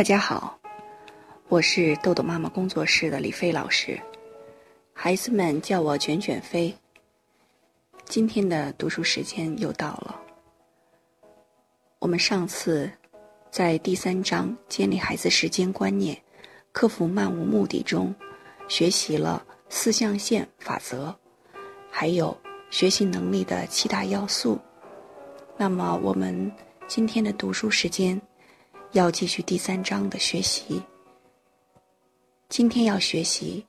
大家好，我是豆豆妈妈工作室的李飞老师，孩子们叫我卷卷飞。今天的读书时间又到了。我们上次在第三章建立孩子时间观念、克服漫无目的中，学习了四象限法则，还有学习能力的七大要素。那么我们今天的读书时间。要继续第三章的学习。今天要学习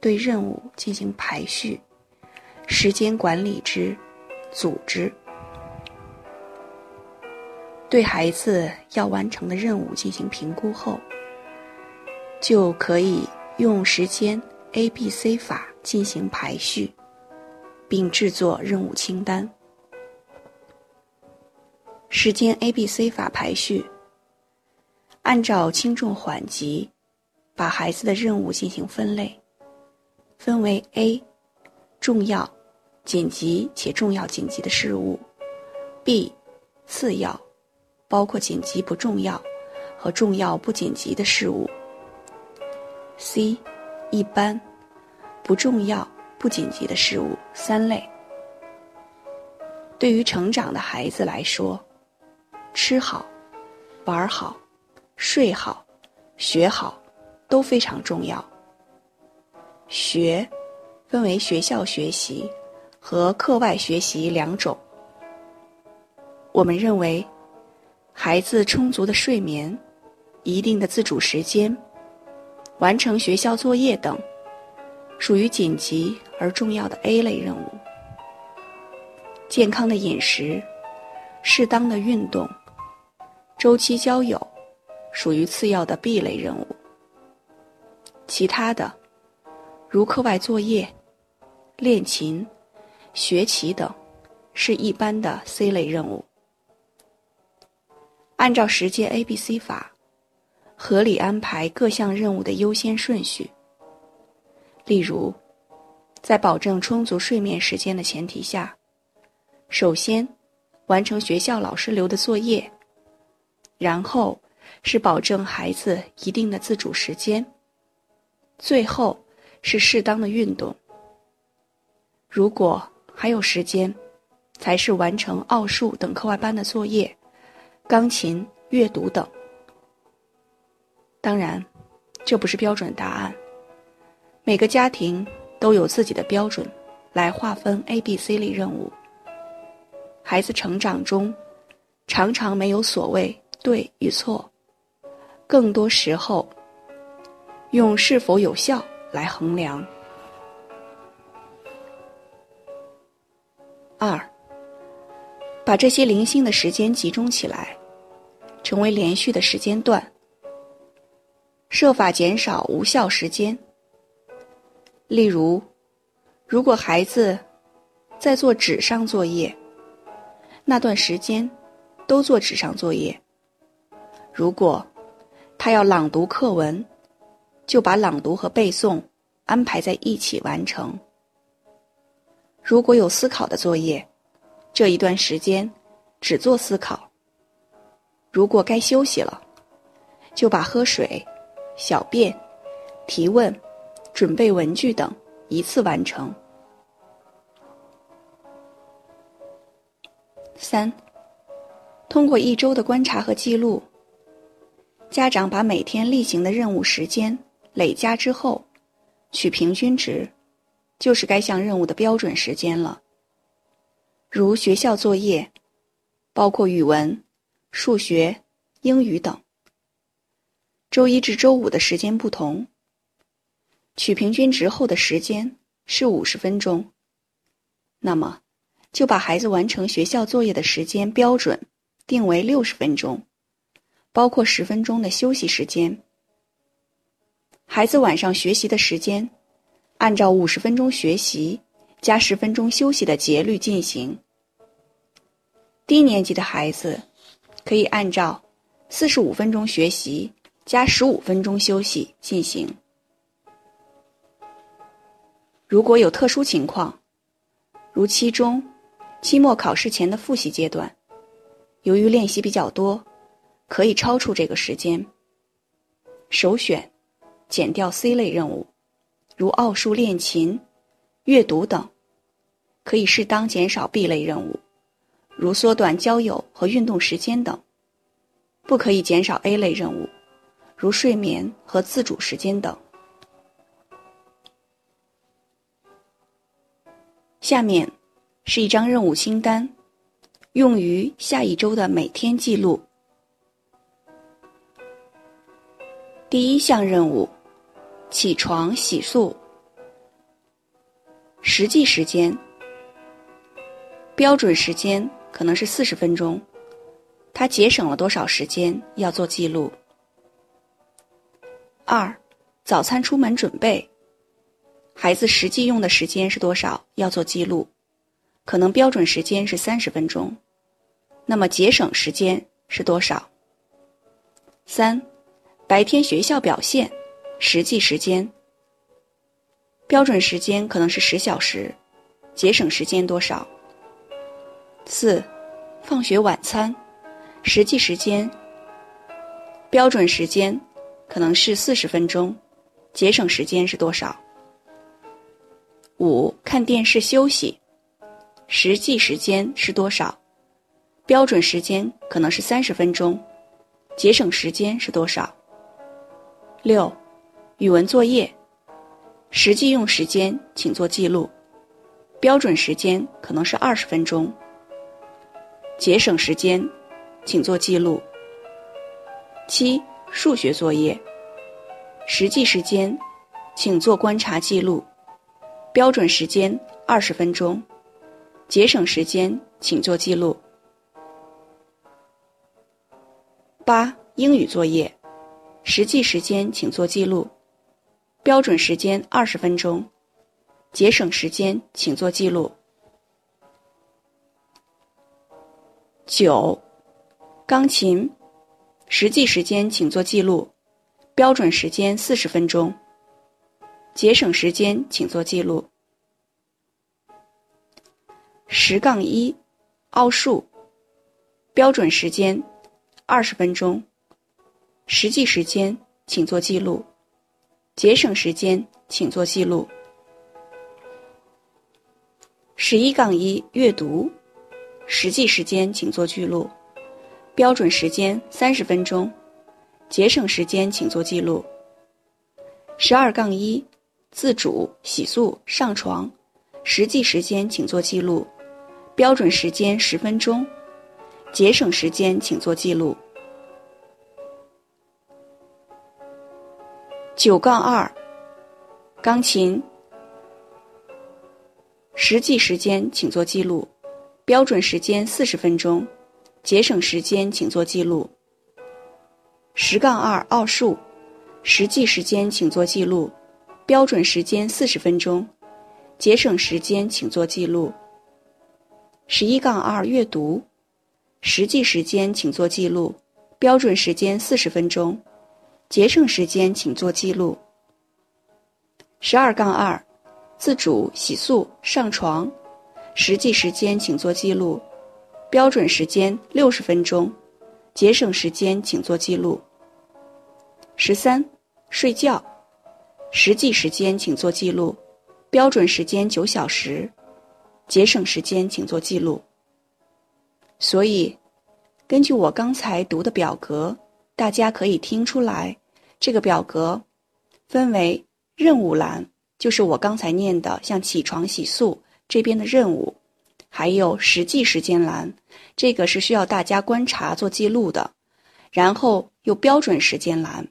对任务进行排序、时间管理之组织。对孩子要完成的任务进行评估后，就可以用时间 A、B、C 法进行排序，并制作任务清单。时间 A、B、C 法排序。按照轻重缓急，把孩子的任务进行分类，分为 A 重要、紧急且重要紧急的事物；B 次要，包括紧急不重要和重要不紧急的事物；C 一般、不重要不紧急的事物三类。对于成长的孩子来说，吃好、玩好。睡好，学好，都非常重要。学分为学校学习和课外学习两种。我们认为，孩子充足的睡眠、一定的自主时间、完成学校作业等，属于紧急而重要的 A 类任务。健康的饮食、适当的运动、周期交友。属于次要的 B 类任务，其他的，如课外作业、练琴、学习等，是一般的 C 类任务。按照时间 A、B、C 法，合理安排各项任务的优先顺序。例如，在保证充足睡眠时间的前提下，首先完成学校老师留的作业，然后。是保证孩子一定的自主时间，最后是适当的运动。如果还有时间，才是完成奥数等课外班的作业、钢琴、阅读等。当然，这不是标准答案，每个家庭都有自己的标准来划分 A、B、C 类任务。孩子成长中，常常没有所谓对与错。更多时候，用是否有效来衡量。二，把这些零星的时间集中起来，成为连续的时间段，设法减少无效时间。例如，如果孩子在做纸上作业，那段时间都做纸上作业。如果他要朗读课文，就把朗读和背诵安排在一起完成。如果有思考的作业，这一段时间只做思考。如果该休息了，就把喝水、小便、提问、准备文具等一次完成。三，通过一周的观察和记录。家长把每天例行的任务时间累加之后，取平均值，就是该项任务的标准时间了。如学校作业，包括语文、数学、英语等，周一至周五的时间不同，取平均值后的时间是五十分钟。那么，就把孩子完成学校作业的时间标准定为六十分钟。包括十分钟的休息时间。孩子晚上学习的时间，按照五十分钟学习加十分钟休息的节律进行。低年级的孩子可以按照四十五分钟学习加十五分钟休息进行。如果有特殊情况，如期中、期末考试前的复习阶段，由于练习比较多。可以超出这个时间，首选减掉 C 类任务，如奥数、练琴、阅读等；可以适当减少 B 类任务，如缩短交友和运动时间等；不可以减少 A 类任务，如睡眠和自主时间等。下面是一张任务清单，用于下一周的每天记录。第一项任务：起床洗漱。实际时间，标准时间可能是四十分钟，它节省了多少时间要做记录。二，早餐出门准备。孩子实际用的时间是多少？要做记录，可能标准时间是三十分钟，那么节省时间是多少？三，白天学校表现，实际时间，标准时间可能是十小时，节省时间多少？四，放学晚餐，实际时间，标准时间可能是四十分钟，节省时间是多少？五看电视休息，实际时间是多少？标准时间可能是三十分钟，节省时间是多少？六，语文作业，实际用时间请做记录，标准时间可能是二十分钟，节省时间请做记录。七，数学作业，实际时间请做观察记录。标准时间二十分钟，节省时间请做记录。八、英语作业，实际时间请做记录，标准时间二十分钟，节省时间请做记录。九、钢琴，实际时间请做记录，标准时间四十分钟。节省时间，请做记录。十杠一，奥数，标准时间二十分钟，实际时间请做记录，节省时间请做记录。十一杠一，阅读，实际时间请做记录，标准时间三十分钟，节省时间请做记录。十二杠一。自主洗漱上床，实际时间请做记录，标准时间十分钟，节省时间请做记录。九杠二，钢琴，实际时间请做记录，标准时间四十分钟，节省时间请做记录。十杠二奥数，实际时间请做记录。标准时间四十分钟，节省时间请做记录。十一杠二阅读，实际时间请做记录，标准时间四十分钟，节省时间请做记录。十二杠二自主洗漱上床，实际时间请做记录，标准时间六十分钟，节省时间请做记录。十三睡觉。实际时间请做记录，标准时间九小时，节省时间请做记录。所以，根据我刚才读的表格，大家可以听出来，这个表格分为任务栏，就是我刚才念的，像起床、洗漱这边的任务，还有实际时间栏，这个是需要大家观察做记录的，然后有标准时间栏。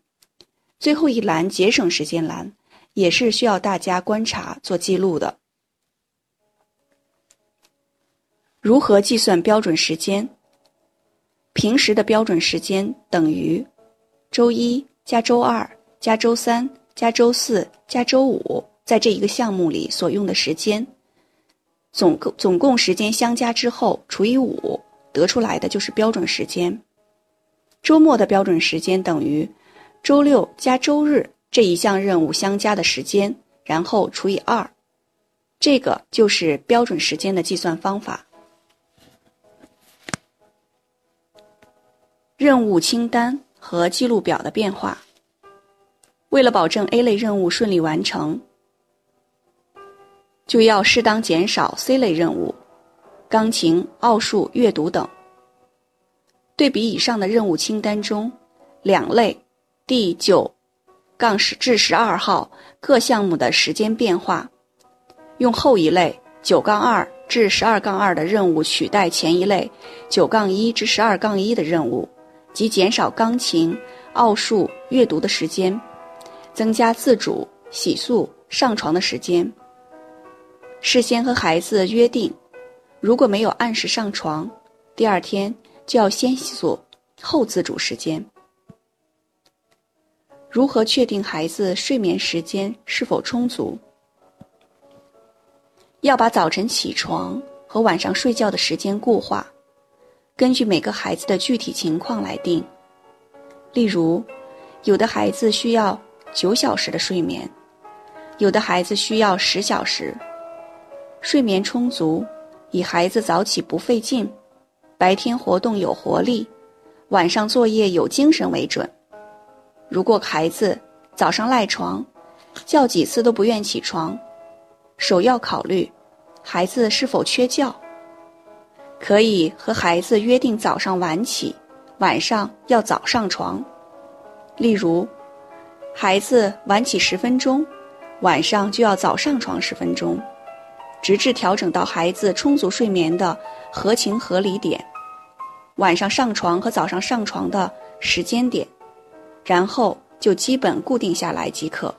最后一栏节省时间栏也是需要大家观察做记录的。如何计算标准时间？平时的标准时间等于周一加周二加周三加周四加周五在这一个项目里所用的时间，总共总共时间相加之后除以五，得出来的就是标准时间。周末的标准时间等于。周六加周日这一项任务相加的时间，然后除以二，这个就是标准时间的计算方法。任务清单和记录表的变化。为了保证 A 类任务顺利完成，就要适当减少 C 类任务，钢琴、奥数、阅读等。对比以上的任务清单中，两类第九杠十至十二号各项目的时间变化，用后一类九杠二至十二杠二的任务取代前一类九杠一至十二杠一的任务，即减少钢琴、奥数、阅读的时间。增加自主洗漱、上床的时间。事先和孩子约定，如果没有按时上床，第二天就要先洗漱后自主时间。如何确定孩子睡眠时间是否充足？要把早晨起床和晚上睡觉的时间固化，根据每个孩子的具体情况来定。例如，有的孩子需要。九小时的睡眠，有的孩子需要十小时。睡眠充足，以孩子早起不费劲，白天活动有活力，晚上作业有精神为准。如果孩子早上赖床，叫几次都不愿起床，首要考虑孩子是否缺觉。可以和孩子约定早上晚起，晚上要早上床。例如。孩子晚起十分钟，晚上就要早上床十分钟，直至调整到孩子充足睡眠的合情合理点，晚上上床和早上上床的时间点，然后就基本固定下来即可。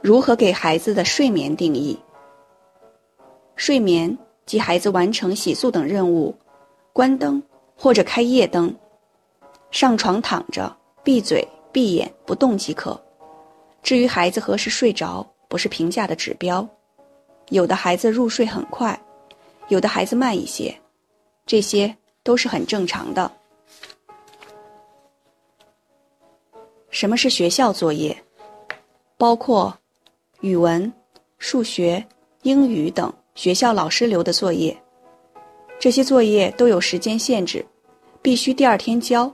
如何给孩子的睡眠定义？睡眠及孩子完成洗漱等任务，关灯或者开夜灯，上床躺着。闭嘴、闭眼不动即可。至于孩子何时睡着，不是评价的指标。有的孩子入睡很快，有的孩子慢一些，这些都是很正常的。什么是学校作业？包括语文、数学、英语等学校老师留的作业。这些作业都有时间限制，必须第二天交。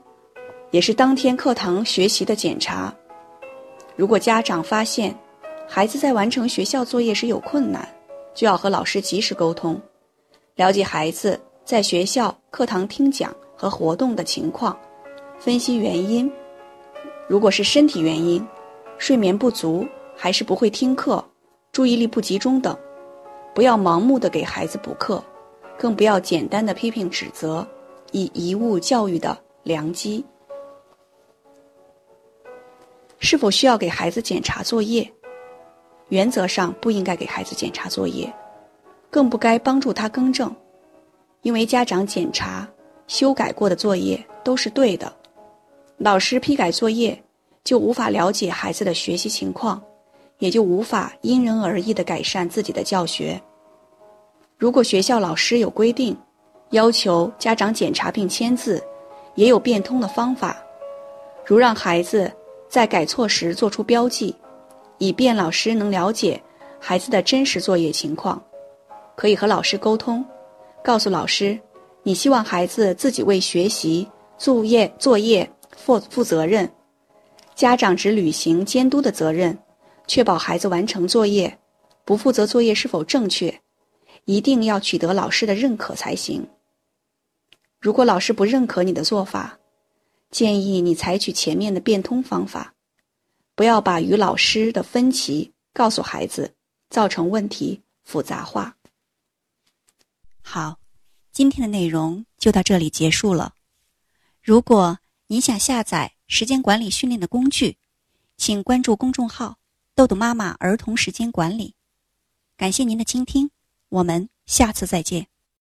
也是当天课堂学习的检查。如果家长发现孩子在完成学校作业时有困难，就要和老师及时沟通，了解孩子在学校课堂听讲和活动的情况，分析原因。如果是身体原因，睡眠不足还是不会听课、注意力不集中等，不要盲目的给孩子补课，更不要简单的批评指责，以贻误教育的良机。是否需要给孩子检查作业？原则上不应该给孩子检查作业，更不该帮助他更正，因为家长检查、修改过的作业都是对的，老师批改作业就无法了解孩子的学习情况，也就无法因人而异地改善自己的教学。如果学校老师有规定，要求家长检查并签字，也有变通的方法，如让孩子。在改错时做出标记，以便老师能了解孩子的真实作业情况。可以和老师沟通，告诉老师，你希望孩子自己为学习作业作业负负责任，家长只履行监督的责任，确保孩子完成作业，不负责作业是否正确，一定要取得老师的认可才行。如果老师不认可你的做法，建议你采取前面的变通方法，不要把与老师的分歧告诉孩子，造成问题复杂化。好，今天的内容就到这里结束了。如果你想下载时间管理训练的工具，请关注公众号“豆豆妈妈儿童时间管理”。感谢您的倾听，我们下次再见。